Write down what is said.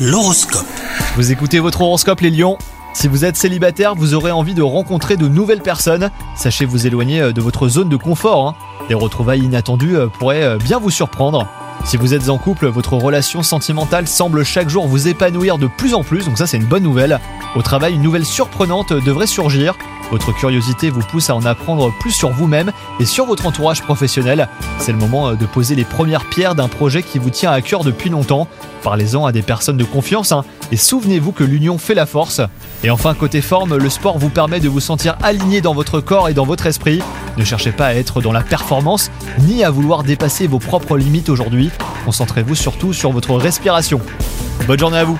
L'horoscope. Vous écoutez votre horoscope les lions Si vous êtes célibataire, vous aurez envie de rencontrer de nouvelles personnes. Sachez vous éloigner euh, de votre zone de confort. hein. Des retrouvailles inattendues euh, pourraient euh, bien vous surprendre. Si vous êtes en couple, votre relation sentimentale semble chaque jour vous épanouir de plus en plus, donc ça c'est une bonne nouvelle. Au travail, une nouvelle surprenante devrait surgir. Votre curiosité vous pousse à en apprendre plus sur vous-même et sur votre entourage professionnel. C'est le moment euh, de poser les premières pierres d'un projet qui vous tient à cœur depuis longtemps. Parlez-en à des personnes de confiance hein, et souvenez-vous que l'union fait la force. Et enfin, côté forme, le sport vous permet de vous sentir aligné dans votre corps et dans votre esprit. Ne cherchez pas à être dans la performance ni à vouloir dépasser vos propres limites aujourd'hui. Concentrez-vous surtout sur votre respiration. Bonne journée à vous